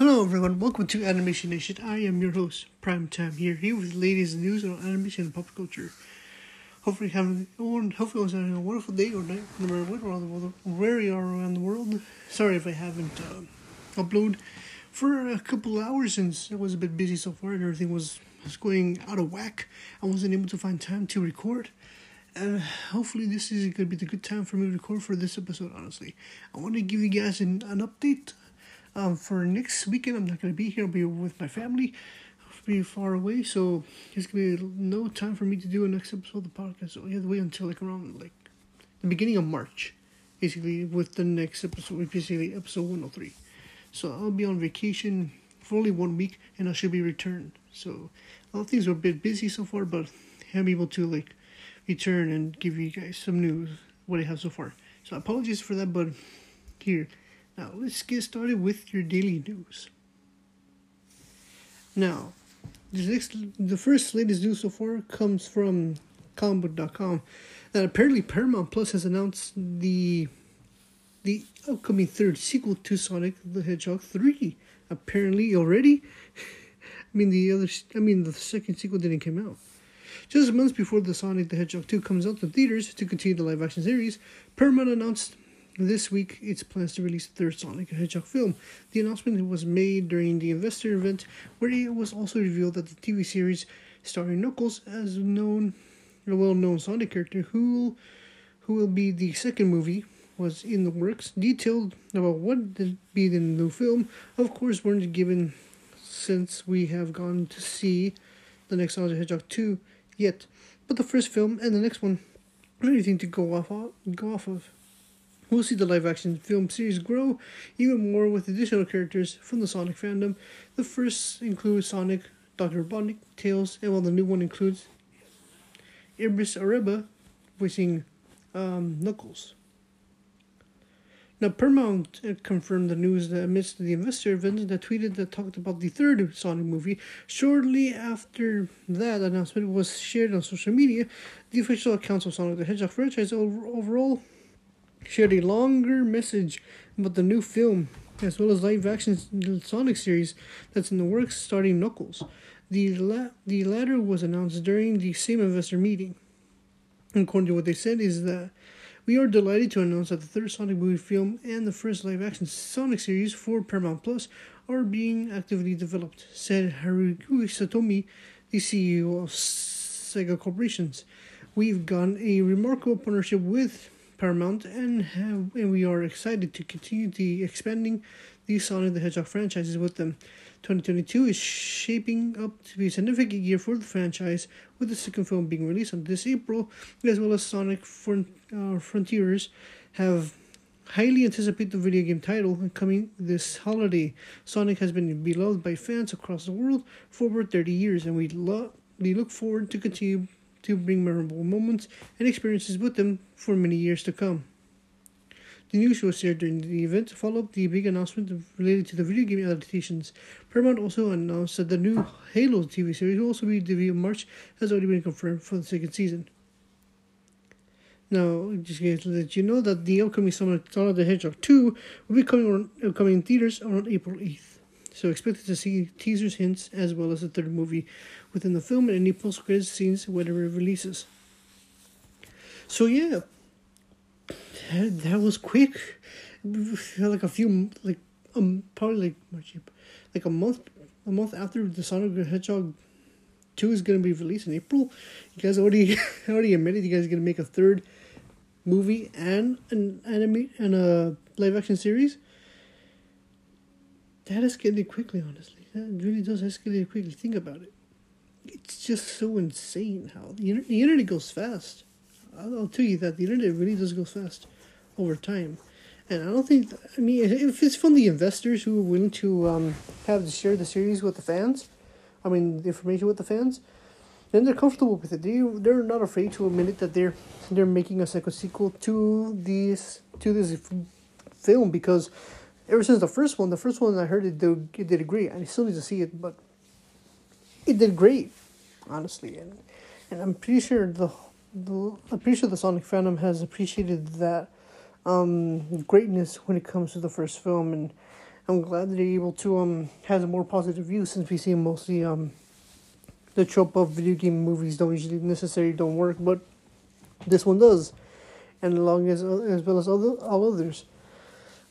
Hello everyone, welcome to Animation Nation. I am your host, Prime Time here, here with the latest news on animation and pop culture. Hopefully having hopefully was having a wonderful day or night, no matter around the world, where you are around the world. Sorry if I haven't uh, uploaded for a couple hours since I was a bit busy so far and everything was, was going out of whack. I wasn't able to find time to record. And hopefully this is going to be the good time for me to record for this episode, honestly. I want to give you guys an, an update um, for next weekend, I'm not going to be here. I'll be with my family. I'll be far away, so there's going to be no time for me to do a next episode of the podcast. So you have to wait until like around like the beginning of March, basically, with the next episode, basically episode 103. So I'll be on vacation for only one week, and I should be returned. So a lot of things are a bit busy so far, but I'm able to like return and give you guys some news what I have so far. So apologies for that, but here now, let's get started with your daily news. Now, the, next, the first latest news so far comes from comicbook.com that apparently Paramount Plus has announced the the upcoming third sequel to Sonic the Hedgehog 3. Apparently already. I mean the other I mean the second sequel didn't come out. Just months before the Sonic the Hedgehog 2 comes out to theaters to continue the live action series, Paramount announced this week, it's plans to release the third Sonic the Hedgehog film. The announcement was made during the investor event, where it was also revealed that the TV series starring Knuckles, as known, a well-known Sonic character, who, who will be the second movie, was in the works. Detailed about what would be the new film, of course, weren't given since we have gone to see the next Sonic the Hedgehog 2 yet. But the first film and the next one anything to go off of, go off of. We'll see the live action film series grow even more with additional characters from the Sonic fandom. The first includes Sonic, Dr. Robotnik, Tails, and while the new one includes Idris Elba voicing um, Knuckles. Now, Paramount confirmed the news amidst the investor event that tweeted that talked about the third Sonic movie. Shortly after that announcement was shared on social media, the official accounts of Sonic the Hedgehog franchise overall shared a longer message about the new film as well as live action Sonic series that's in the works starting Knuckles. The, la- the latter was announced during the same investor meeting. According to what they said, is that we are delighted to announce that the third Sonic movie film and the first live action Sonic series for Paramount Plus are being actively developed, said Haruki Satomi, the CEO of Sega Corporations. We've got a remarkable partnership with Paramount, and have, and we are excited to continue the expanding the Sonic the Hedgehog franchises with them. 2022 is shaping up to be a significant year for the franchise, with the second film being released on this April, as well as Sonic uh, Frontiers have highly anticipated the video game title coming this holiday. Sonic has been beloved by fans across the world for over 30 years, and we, lo- we look forward to continue to bring memorable moments and experiences with them for many years to come. The news was shared during the event followed the big announcement related to the video game adaptations. Paramount also announced that the new Halo TV series will also be debuted in March, has already been confirmed for the second season. Now, just to let you know that the upcoming Summer Sonic the Hedgehog 2 will be coming, on, coming in theaters on April 8th. So expected to see teasers, hints, as well as the third movie within the film and any post credit scenes whenever it releases. So yeah, that, that was quick. Like a few, like um, probably like like a month, a month after the Sonic the Hedgehog two is gonna be released in April. You guys already already admitted you guys are gonna make a third movie and an anime and a live action series. That escalated quickly, honestly. That really does escalate quickly. Think about it it's just so insane how the, the internet goes fast. I'll, tell you that the internet really does go fast over time. And I don't think, I mean, if it's from the investors who are willing to um, have to share the series with the fans, I mean, the information with the fans, then they're comfortable with it. They they're not afraid to admit that they're they're making a second sequel to this to this film because ever since the first one, the first one I heard it it did great. I still need to see it, but it did great, honestly, and and I'm pretty sure the, the I'm pretty sure the Sonic fandom has appreciated that um, greatness when it comes to the first film, and I'm glad that they're able to um have a more positive view since we see mostly um the trope of video game movies don't usually necessarily don't work, but this one does, and along as as well as other all others.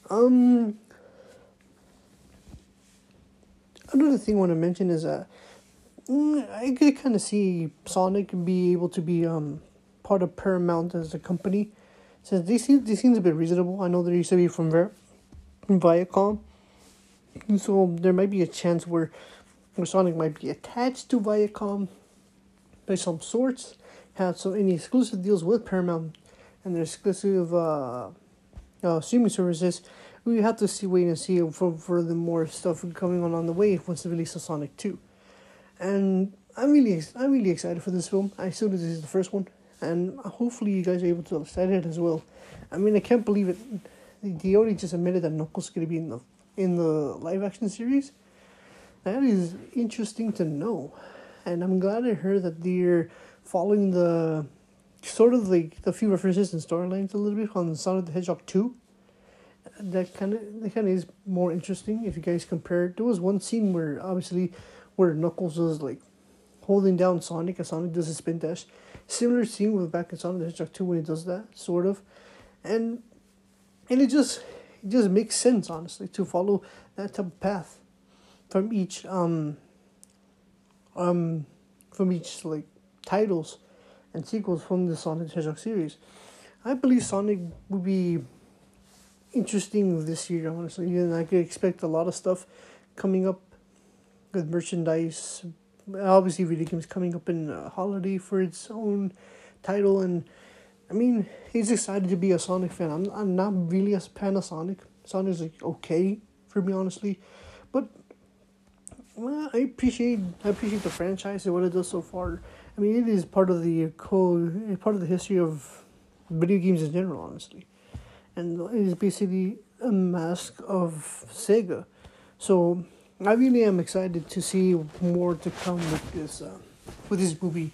Um, another thing I want to mention is that I could kind of see Sonic be able to be um part of Paramount as a company, since they seem they seems a bit reasonable. I know they used to be from Ver- Viacom, so there might be a chance where, where Sonic might be attached to Viacom by some sorts, have some any exclusive deals with Paramount and their exclusive uh, uh, streaming services. We have to see, wait and see for for the more stuff coming on on the way once the release of Sonic Two, and I'm really I'm really excited for this film. I still this is the first one, and hopefully you guys are able to excited it as well. I mean, I can't believe it. They already just admitted that Knuckles is going to be in the in the live action series. That is interesting to know, and I'm glad I heard that they're following the sort of like the few references and storylines a little bit on Sonic the Hedgehog two. That kind of that kind of is more interesting if you guys compare. There was one scene where obviously where Knuckles was like holding down Sonic and Sonic does a spin dash. Similar scene with back in Sonic the Hedgehog two when he does that sort of, and and it just it just makes sense honestly to follow that type of path from each um um from each like titles and sequels from the Sonic the Hedgehog series. I believe Sonic would be interesting this year, honestly. And I could expect a lot of stuff coming up with merchandise. Obviously, video games coming up in holiday for its own title. And I mean, he's excited to be a Sonic fan. I'm, I'm not really a fan of Sonic. Sonic's like okay for me, honestly. But well, I appreciate I appreciate the franchise and what it does so far. I mean, it is part of the co part of the history of video games in general, honestly, and it is basically a mask of Sega. So I really am excited to see more to come with this uh, with this movie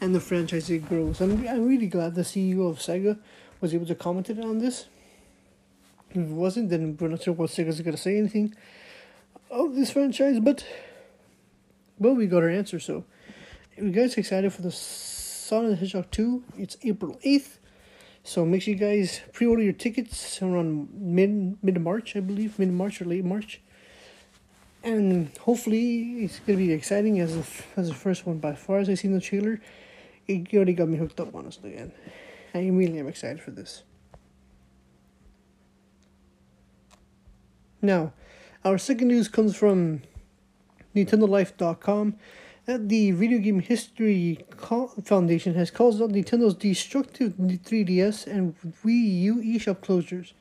and the franchise it grows. I'm I'm really glad the CEO of Sega was able to comment on this. If it wasn't, then we're not sure what Sega's gonna say anything of this franchise, but well, we got our answer. So you guys excited for the Sonic the Hedgehog 2? It's April 8th. So make sure you guys pre-order your tickets around mid mid March, I believe, mid March or late March. And hopefully it's gonna be exciting as the, as the first one. By far as I seen the trailer, it already got me hooked up honestly, and I really am excited for this. Now, our second news comes from NintendoLife.com that the Video Game History Foundation has called out Nintendo's destructive 3DS and Wii U eShop closures.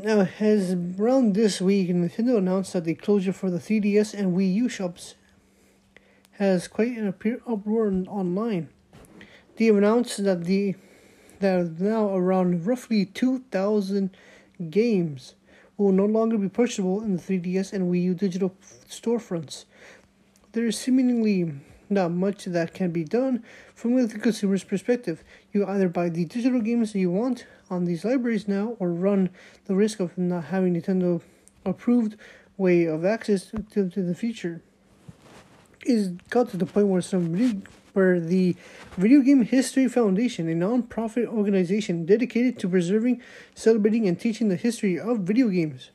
Now, has around this week, Nintendo announced that the closure for the 3DS and Wii U shops has quite an uproar online. They have announced that the that now around roughly 2,000 games will no longer be purchasable in the 3DS and Wii U digital storefronts there is seemingly not much that can be done from the consumer's perspective. You either buy the digital games you want on these libraries now or run the risk of not having Nintendo approved way of access to, to the future. Is got to the point where some really where the Video Game History Foundation, a non-profit organization dedicated to preserving, celebrating, and teaching the history of video games,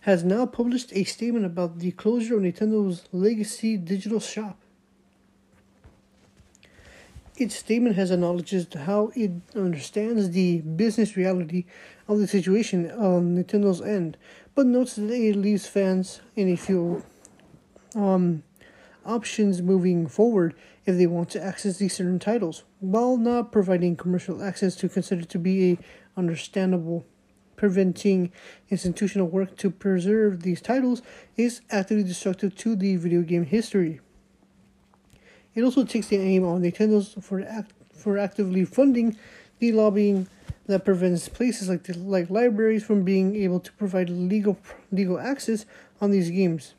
has now published a statement about the closure of Nintendo's legacy digital shop. Its statement has acknowledged how it understands the business reality of the situation on Nintendo's end, but notes that it leaves fans in a few um, options moving forward if they want to access these certain titles, while not providing commercial access to consider to be a understandable preventing institutional work to preserve these titles is actively destructive to the video game history. It also takes the aim on Nintendo's for act, for actively funding the lobbying that prevents places like the, like libraries from being able to provide legal legal access on these games.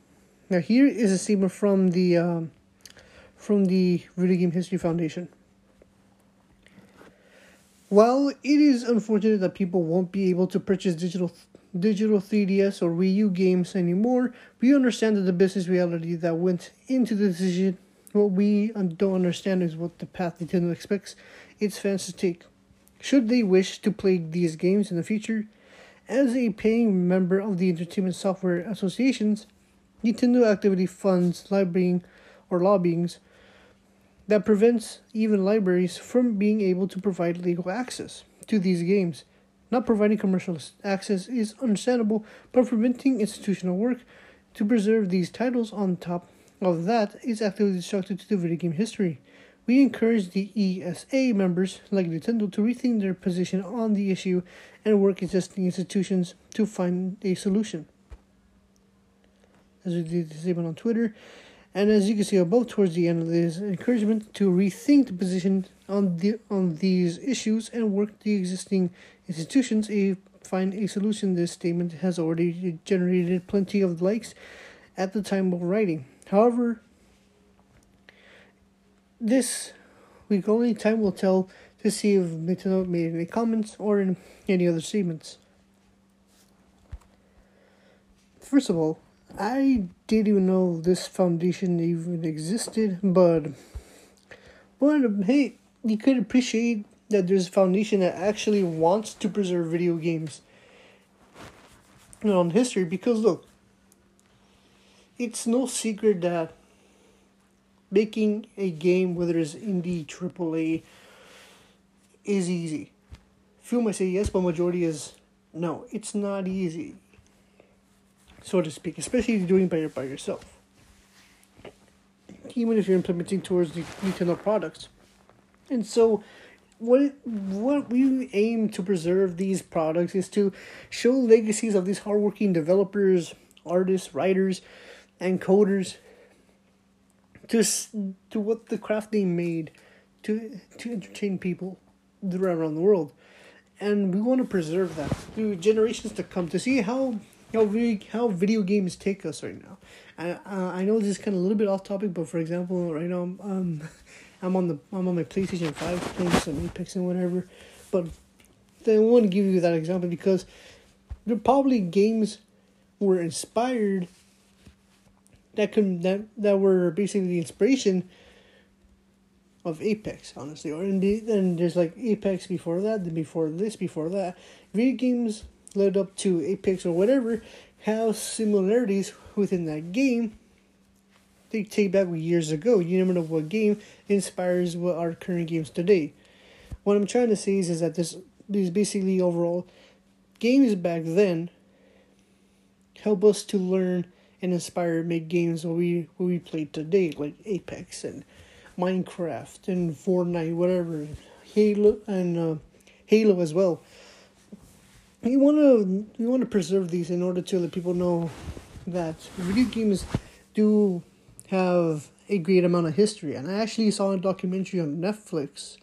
Now here is a statement from the um, from the Video Game History Foundation. While it is unfortunate that people won't be able to purchase digital digital 3DS or Wii U games anymore. We understand that the business reality that went into the decision. What we don't understand is what the path Nintendo expects its fans to take. Should they wish to play these games in the future, as a paying member of the Entertainment Software Associations, Nintendo actively funds lobbying or lobbyings that prevents even libraries from being able to provide legal access to these games. Not providing commercial access is understandable, but preventing institutional work to preserve these titles on top of that is actively destructive to the video game history. We encourage the ESA members, like Nintendo, to rethink their position on the issue and work existing institutions to find a solution. As we did the statement on Twitter, and as you can see above, towards the end of this encouragement to rethink the position on the on these issues and work the existing institutions a find a solution. This statement has already generated plenty of likes at the time of writing. However, this week only time will tell to see if Nintendo made any comments or any other statements. First of all, I didn't even know this foundation even existed, but but hey, you could appreciate that there's a foundation that actually wants to preserve video games on history because look, it's no secret that making a game, whether it's indie, AAA, is easy. Few might say yes, but majority is no. It's not easy, so to speak, especially doing it by, by yourself. Even if you're implementing towards the Nintendo products. And so, what what we aim to preserve these products is to show legacies of these hardworking developers, artists, writers, and coders to to what the craft they made to to entertain people around the world, and we want to preserve that through generations to come to see how how video, how video games take us right now. I uh, I know this is kind of a little bit off topic, but for example, right now um, I'm on the I'm on my PlayStation Five playing some Apex and whatever, but I want to give you that example because there probably games were inspired that can that that were basically the inspiration of Apex, honestly. Or and then there's like Apex before that, then before this, before that. Video games led up to Apex or whatever have similarities within that game. They take back years ago. You never know what game inspires what our current games today. What I'm trying to say is, is that this is basically overall games back then help us to learn and inspire make games what we what we play today, like Apex and Minecraft and Fortnite, whatever, Halo and uh, Halo as well. You want to you want to preserve these in order to let people know that video games do have a great amount of history. And I actually saw a documentary on Netflix,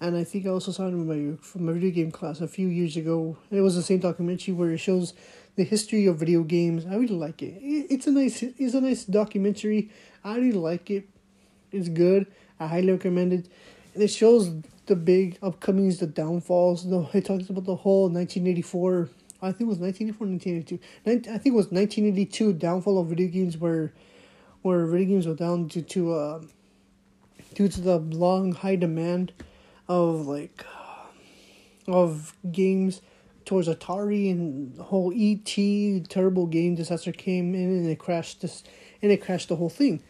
and I think I also saw it in my from my video game class a few years ago. It was the same documentary where it shows the history of video games. I really like it. It's a nice it's a nice documentary. I really like it. It's good. I highly recommend it. And it shows the big upcomings, the downfalls. The it talks about the whole nineteen eighty four. I think it was 1984, 1982. I think it was 1982 downfall of video games where where video games were down due to uh, due to the long high demand of like of games towards Atari and the whole ET terrible game disaster came in and it crashed this and it crashed the whole thing.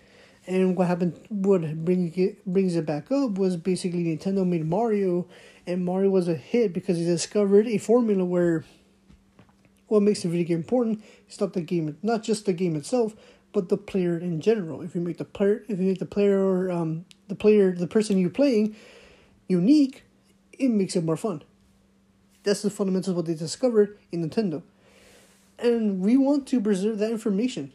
And what happened? What brings it brings it back up was basically Nintendo made Mario, and Mario was a hit because he discovered a formula where what makes a video game important is not the game, not just the game itself, but the player in general. If you make the player, if you make the player, um, the player, the person you're playing, unique, it makes it more fun. That's the fundamentals what they discovered in Nintendo. And we want to preserve that information.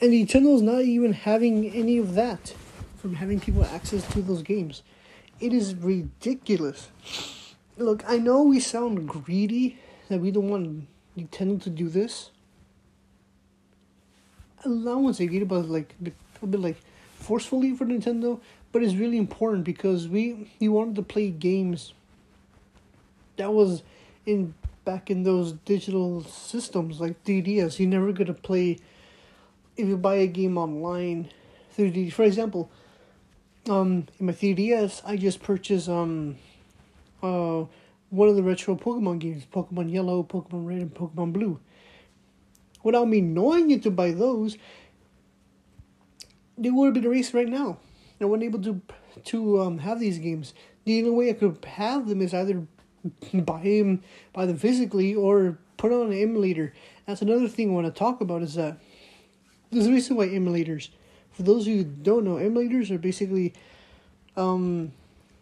And Nintendo's not even having any of that from having people access to those games. It is ridiculous. Look, I know we sound greedy that we don't want Nintendo to do this. I won't say greedy, but like a bit like forcefully for Nintendo. But it's really important because we we wanted to play games that was in back in those digital systems like 3DS, you're never gonna play. If you buy a game online 3d for example, um, in my 3DS, I just purchased um, uh, one of the retro Pokemon games, Pokemon Yellow, Pokemon Red, and Pokemon Blue. Without me knowing it to buy those, they would have been erased right now. I wasn't able to to um, have these games. The only way I could have them is either buy them, buy them physically, or put on an emulator. That's another thing I want to talk about. Is that there's a reason why emulators. For those who don't know, emulators are basically, um,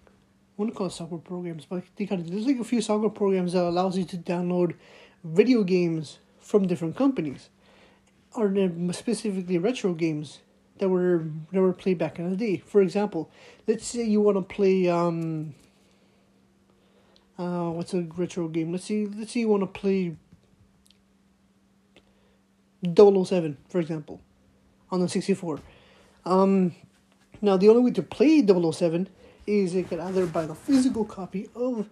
I want to call it software programs, but they kind of there's like a few software programs that allows you to download video games from different companies, or specifically retro games that were that were played back in the day. For example, let's say you want to play um uh what's a retro game? Let's see let's say you want to play 007, for example, on the 64. Um now the only way to play 007 is you can either buy the physical copy of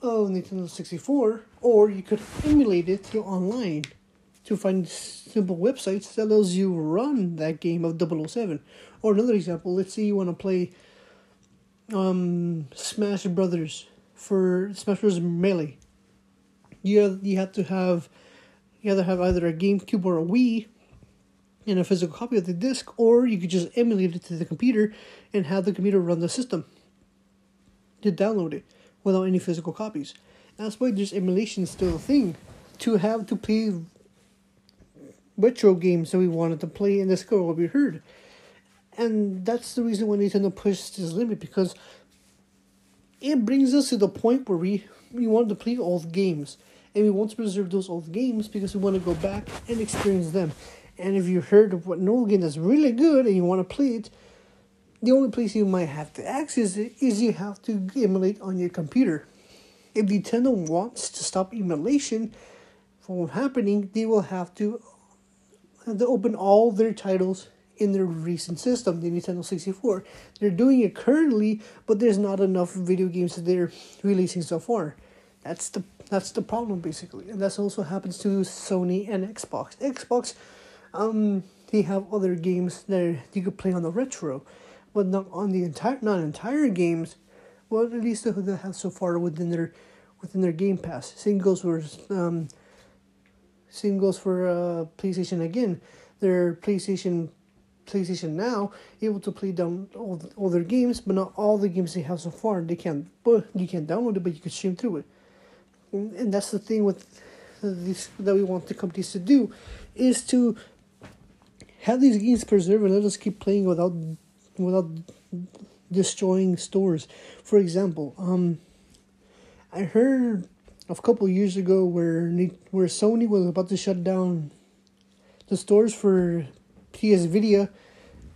of Nintendo 64 or you could emulate it through online to find simple websites that allows you run that game of 007. Or another example, let's say you want to play um, Smash Brothers for Smash Bros. Melee. You have, you have to have you either have either a GameCube or a Wii and a physical copy of the disc, or you could just emulate it to the computer and have the computer run the system to download it without any physical copies. That's why there's emulation still a thing. To have to play retro games that we wanted to play and discover what we heard. And that's the reason why Nintendo pushed this limit because it brings us to the point where we, we want to play old games. And we want to preserve those old games because we want to go back and experience them. And if you heard of what an old game that's really good and you want to play it, the only place you might have to access it is you have to emulate on your computer. If Nintendo wants to stop emulation from happening, they will have to they open all their titles in their recent system, the Nintendo 64. They're doing it currently, but there's not enough video games that they're releasing so far. That's the that's the problem basically, and that also happens to Sony and Xbox. Xbox, um, they have other games that you could play on the retro, but not on the entire not entire games. Well, at least they have so far within their within their Game Pass. Goes for um, same goes for uh, PlayStation again. Their PlayStation PlayStation Now able to play down all, all their games, but not all the games they have so far. They can't, but you can download it, but you can stream through it. And, and that's the thing with this that we want the companies to do, is to have these games preserved and let us keep playing without without destroying stores. For example, um, I heard a couple years ago where where Sony was about to shut down the stores for PS Vita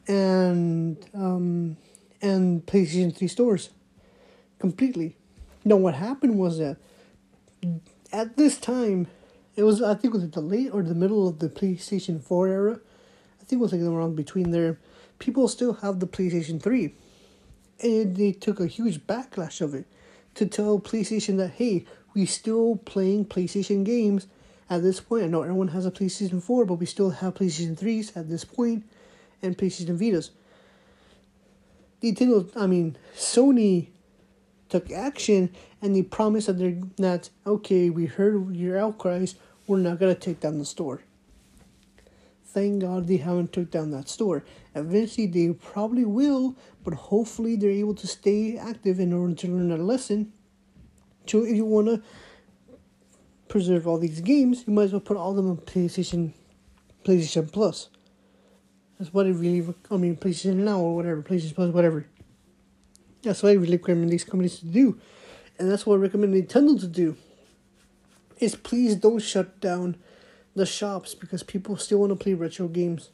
and um, and PlayStation 3 stores completely. No, what happened was that at this time, it was I think it was the late or the middle of the PlayStation 4 era. I think it was like around between there. People still have the PlayStation 3. And they took a huge backlash of it to tell PlayStation that hey, we still playing PlayStation games at this point. I know everyone has a PlayStation 4, but we still have PlayStation 3s at this point and PlayStation Vitas. Nintendo, I mean, Sony took action and they promised that they're that okay, we heard your outcries, we're not gonna take down the store. Thank God they haven't took down that store. Eventually they probably will, but hopefully they're able to stay active in order to learn a lesson so if you want to preserve all these games, you might as well put all of them on PlayStation, PlayStation Plus. That's what I really, I mean, PlayStation Now or whatever, PlayStation Plus, whatever. That's what I really recommend these companies to do, and that's what I recommend Nintendo to do. Is please don't shut down the shops because people still want to play retro games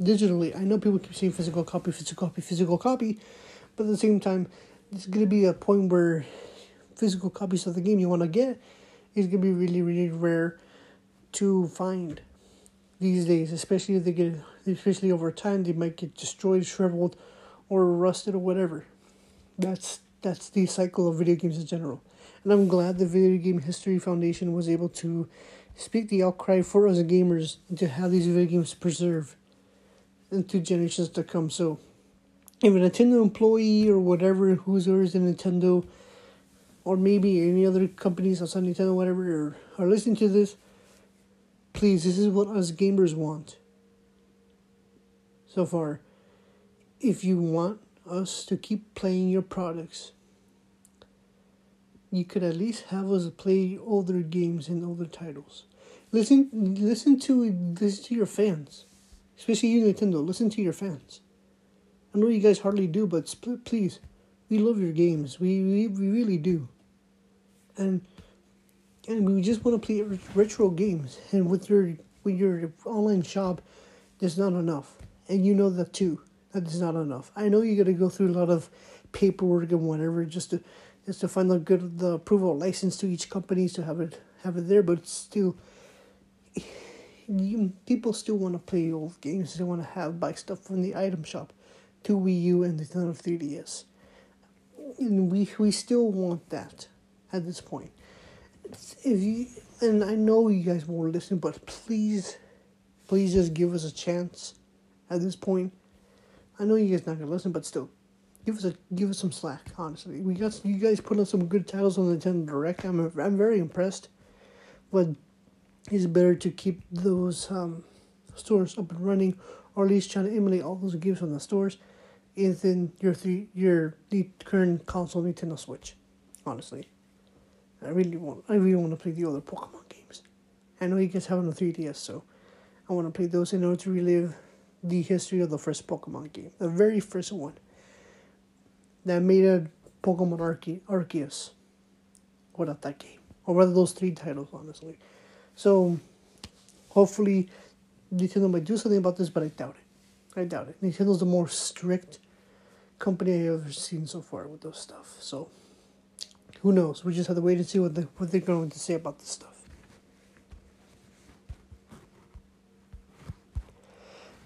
digitally. I know people keep saying physical copy, physical copy, physical copy, but at the same time, it's gonna be a point where physical copies of the game you want to get is going to be really, really rare to find these days, especially if they get, especially over time, they might get destroyed, shriveled, or rusted, or whatever. That's that's the cycle of video games in general. And I'm glad the Video Game History Foundation was able to speak the outcry for us gamers and to have these video games preserved into generations to come. So, if a Nintendo employee or whatever who's always in Nintendo, or maybe any other companies outside Nintendo, whatever, are, are listening to this, please, this is what us gamers want. So far, if you want us to keep playing your products, you could at least have us play older games and older titles. Listen, listen to listen to your fans, especially you Nintendo. Listen to your fans. I know you guys hardly do, but please, we love your games. We we, we really do. And and we just want to play retro games. And with your with your online shop, there's not enough, and you know that too. That is not enough. I know you got to go through a lot of paperwork and whatever just to just to find the good the approval license to each company to have it have it there, but still, you, people still want to play old games. They want to have buy stuff from the item shop, to Wii U and the Nintendo 3DS, and we we still want that at this point. If you and I know you guys won't listen, but please, please just give us a chance. At this point, I know you guys not gonna listen, but still, give us a give us some slack. Honestly, we got you guys put on some good titles on the Nintendo Direct. I'm I'm very impressed, but it's better to keep those um, stores up and running, or at least trying to emulate all those games from the stores, in your three your the current console Nintendo Switch. Honestly, I really want I really want to play the other Pokemon games. I know you guys have on the 3DS, so I want to play those in order to relive the history of the first Pokemon game, the very first one that made a Pokemon Arce- Arceus without that game, or rather those three titles, honestly. So, hopefully, Nintendo might do something about this, but I doubt it. I doubt it. Nintendo's the more strict company I've ever seen so far with those stuff. So, who knows? We just have to wait and see what they what they're going to say about this stuff.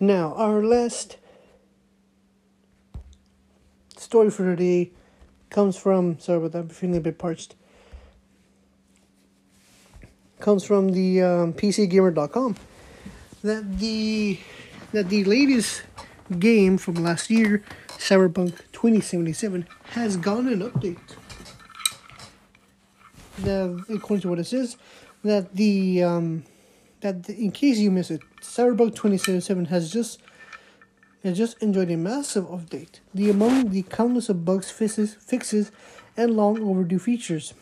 Now, our last story for today comes from sorry about that, I'm feeling a bit parched. Comes from the um, PCGamer.com that the that the latest game from last year, Cyberpunk 2077, has gotten an update. The, according to what it says, that the um, that the, in case you miss it, Cyberpunk 2077 has just has just enjoyed a massive update. The among the countless of bugs, fixes, fixes, and long overdue features,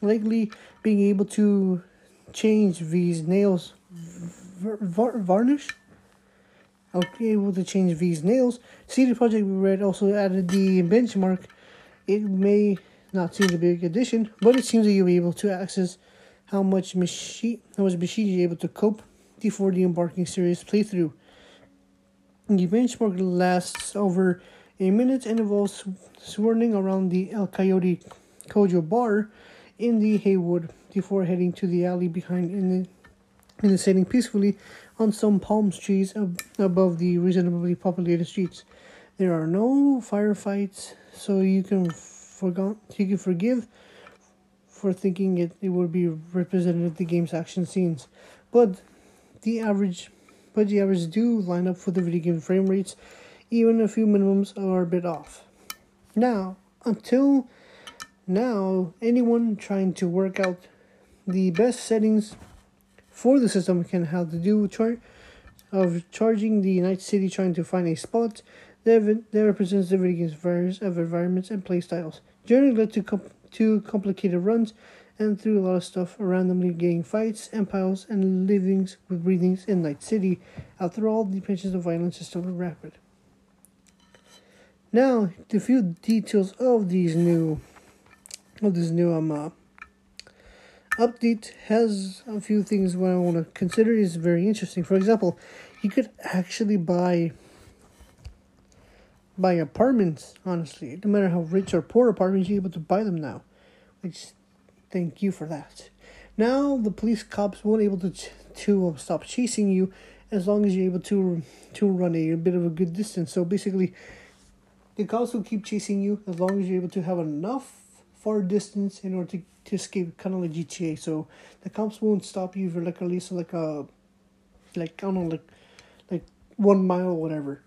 likely being able to change these nails var- varnish. Okay, able to change these nails. CD Projekt Red also added the benchmark. It may not seem a big addition, but it seems that you'll be able to access how much machine how much machine you're able to cope before the embarking series playthrough. The benchmark lasts over a minute and involves swirling around the El Coyote Cojo bar in the Heywood before heading to the alley behind in the in the sitting peacefully on some palm trees ab- above the reasonably populated streets. There are no firefights, so you can forgot you can forgive for thinking it, it would be represented of the game's action scenes. But the average but the average do line up for the video game frame rates, even a few minimums are a bit off. Now, until now, anyone trying to work out the best settings for the system can have to do char- of charging the Night City trying to find a spot that, that represents the video game's various of environments and playstyles. Generally led to comp- two complicated runs and through a lot of stuff, randomly getting fights and piles and livings with breathings in Night City. After all, the pensions of violence is still rapid. Now, the few details of these new, of this new um uh, update has a few things what I want to consider is very interesting. For example, you could actually buy buy apartments. Honestly, no matter how rich or poor apartments, you're able to buy them now. Which, thank you for that. Now the police cops won't able to to uh, stop chasing you as long as you're able to to run a, a bit of a good distance. So basically, the cops will keep chasing you as long as you're able to have enough far distance in order to, to escape, kind of like GTA. So the cops won't stop you for like at least like a, like I don't know, like, like one mile or whatever.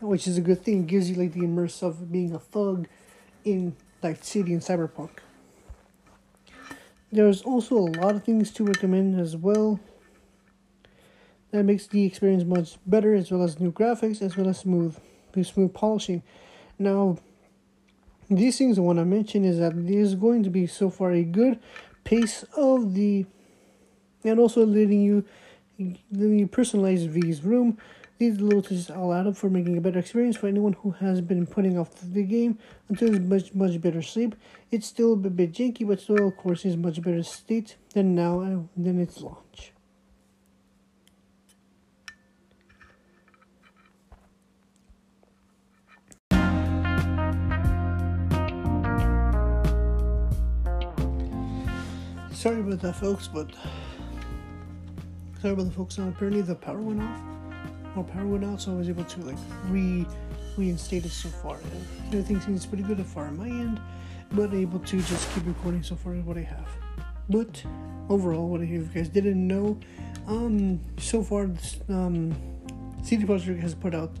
Which is a good thing. It gives you like the immersive of being a thug in like City and Cyberpunk. There's also a lot of things to recommend as well. That makes the experience much better, as well as new graphics, as well as smooth, smooth polishing. Now, these things I want to mention is that there's going to be so far a good pace of the, and also letting you, letting you personalize V's room. These little touches all add up for making a better experience for anyone who has been putting off the game until it's much much better sleep. It's still a bit janky, but still, of course, is much better state than now uh, than its launch. Sorry about that, folks, but sorry about the folks. Now apparently the power went off more power went out, so I was able to like re reinstate it so far. And everything seems pretty good so far on my end, but able to just keep recording so far is what I have. But overall, what if you guys didn't know, um, so far um, CD Projekt has put out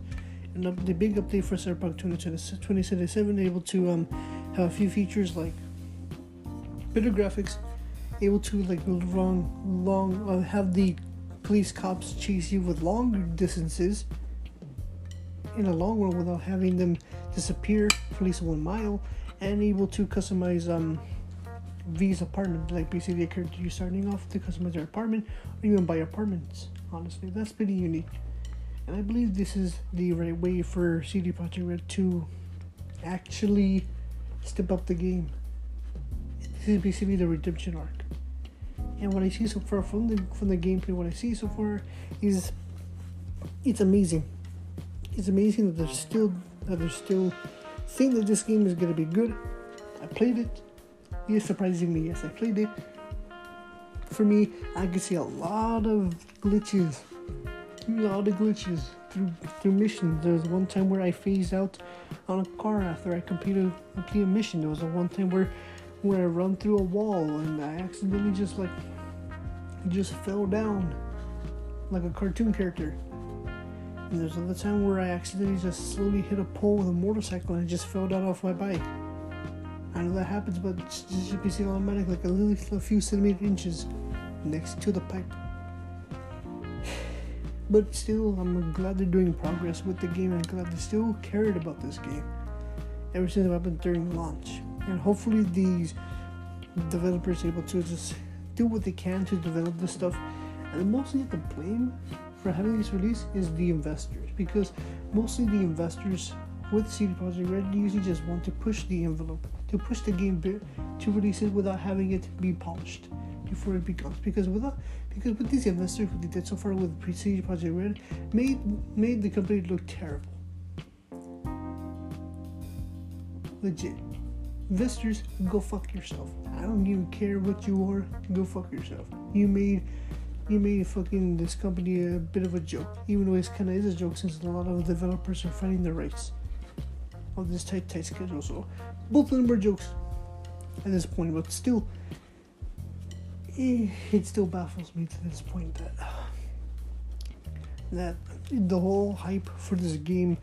an up, the big update for Cyberpunk 2077, able to um have a few features like better graphics, able to like long long uh, have the police cops chase you with longer distances in a long run without having them disappear for at least one mile and able to customize um V's apartment like basically you're starting off to customize their apartment or even buy apartments. Honestly that's pretty unique. And I believe this is the right way for CD Projekt Red to actually step up the game. This is basically the redemption arc and what I see so far from the from the gameplay, what I see so far is it's amazing. It's amazing that there's still that there's still think that this game is gonna be good. I played it. Yes, surprisingly, yes, I played it. For me, I can see a lot of glitches, a lot of glitches through through missions. There was one time where I phased out on a car after I completed complete a mission. There was a one time where where I run through a wall and I accidentally just like just fell down like a cartoon character. And there's another time where I accidentally just slowly hit a pole with a motorcycle and I just fell down off my bike. I know that happens, but it's just basically automatic, like a little, a few centimeter inches next to the pipe. But still, I'm glad they're doing progress with the game and glad they still cared about this game ever since it happened during launch and hopefully these developers are able to just do what they can to develop this stuff. And mostly the blame for having this release is the investors because mostly the investors with CD Projekt Red usually just want to push the envelope to push the game to release it without having it be polished before it becomes. Because without because with these investors they did so far with CD Projekt Red made made the company look terrible. Legit Investors, go fuck yourself. I don't even care what you are. Go fuck yourself. You made you made fucking this company a bit of a joke, even though it's kind of is a joke since a lot of developers are fighting the rights of this tight tight schedule. So both of them were jokes at this point, but still, it, it still baffles me to this point that that the whole hype for this game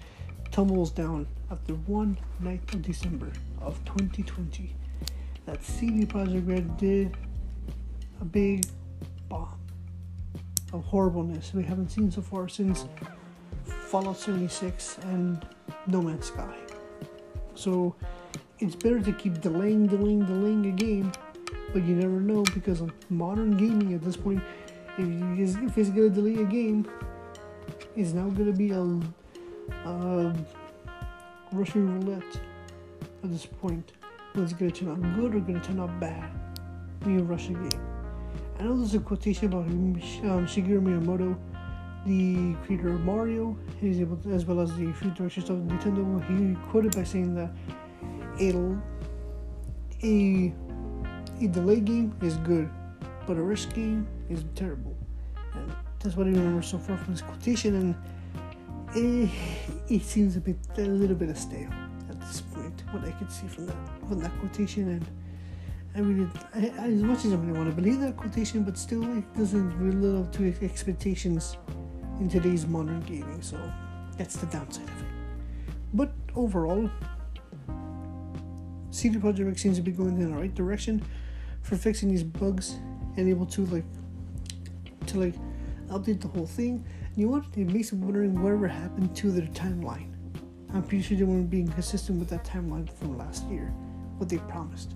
tumbles down after one night of December of 2020 that CD Projekt Red did a big bomb of horribleness we haven't seen so far since Fallout 76 and No Man's Sky. So it's better to keep delaying, delaying, delaying a game, but you never know because of modern gaming at this point, if, if it's gonna delay a game, it's now gonna be a, a Russian roulette at this point. It's going to turn out good or going to turn out bad rush a game. I know there's a quotation about um, Shigeru Miyamoto, the creator of Mario, he's able to, as well as the food directors of Nintendo. He quoted by saying that a a a delay game is good, but a rush game is terrible. And that's what I remember so far from this quotation, and it, it seems a bit a little bit of stale at this point. What I could see from that from that quotation, and I really, I, as much as I really want to believe that quotation, but still, it doesn't really live up to expectations in today's modern gaming. So that's the downside of it. But overall, CD Projekt seems to be going in the right direction for fixing these bugs and able to like to like update the whole thing. And you know what? It makes me wondering whatever happened to their timeline. I'm pretty sure they weren't being consistent with that timeline from last year, what they promised.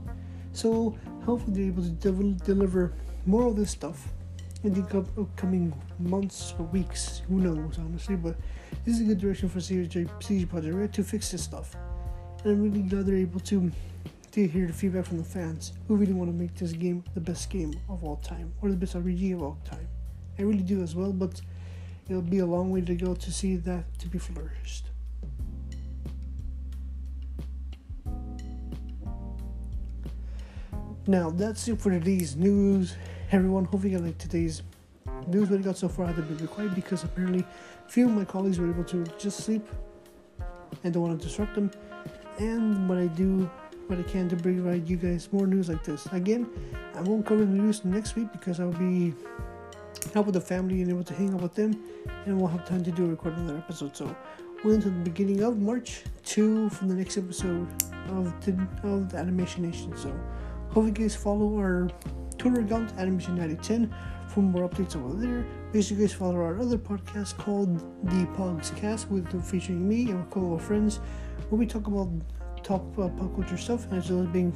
So hopefully they're able to de- deliver more of this stuff in the upcoming months or weeks. Who knows, honestly, but this is a good direction for CD, CD Projekt Red to fix this stuff. And I'm really glad they're able to to hear the feedback from the fans who really want to make this game the best game of all time or the best RPG of all time. I really do as well, but it'll be a long way to go to see that to be flourished. Now that's it for today's news. Everyone, hopefully you like today's news what I got so far. Had to be quiet because apparently few of my colleagues were able to just sleep and don't want to disrupt them. And what I do, what I can to provide you guys more news like this. Again, I won't cover the news next week because I'll be out with the family and able to hang out with them, and we'll have time to do a record another episode. So we're into the beginning of March 2 from the next episode of the of the Animation Nation. So Hope you guys follow our Twitter account, Animation9010, for more updates over there. Please you guys follow our other podcast called The Pogs Cast, with featuring me and a couple of friends, where we talk about top uh, pop culture stuff as well as being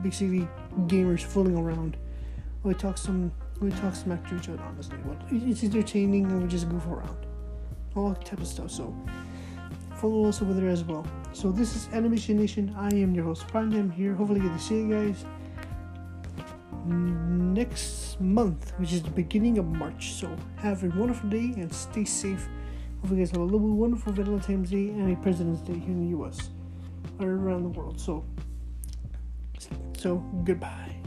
basically gamers fooling around. We talk some we talk smack to each other honestly. But it's entertaining and we just goof around. All type of stuff. So follow us over there as well. So this is Animation Nation. I am your host Prime. I'm here. Hopefully get to see you guys next month, which is the beginning of March. So have a wonderful day and stay safe. Hope you guys have a little wonderful Valentine's Day and a President's Day here in the US or around the world. So, so goodbye.